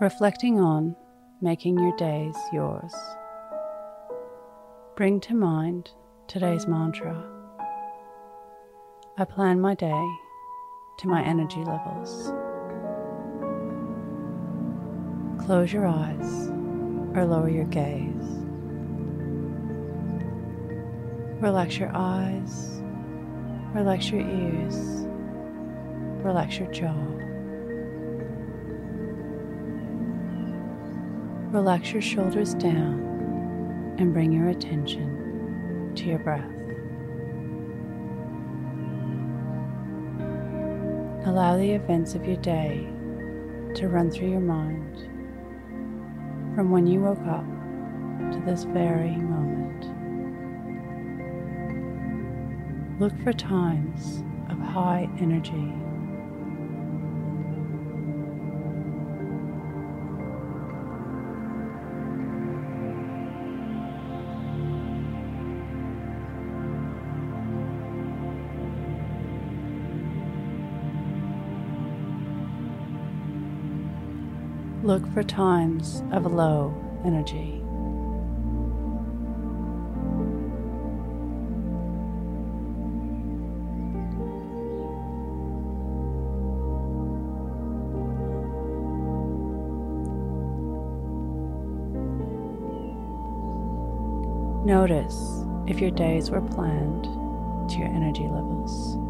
Reflecting on making your days yours. Bring to mind today's mantra. I plan my day to my energy levels. Close your eyes or lower your gaze. Relax your eyes, relax your ears, relax your jaw. Relax your shoulders down and bring your attention to your breath. Allow the events of your day to run through your mind from when you woke up to this very moment. Look for times of high energy. Look for times of low energy. Notice if your days were planned to your energy levels.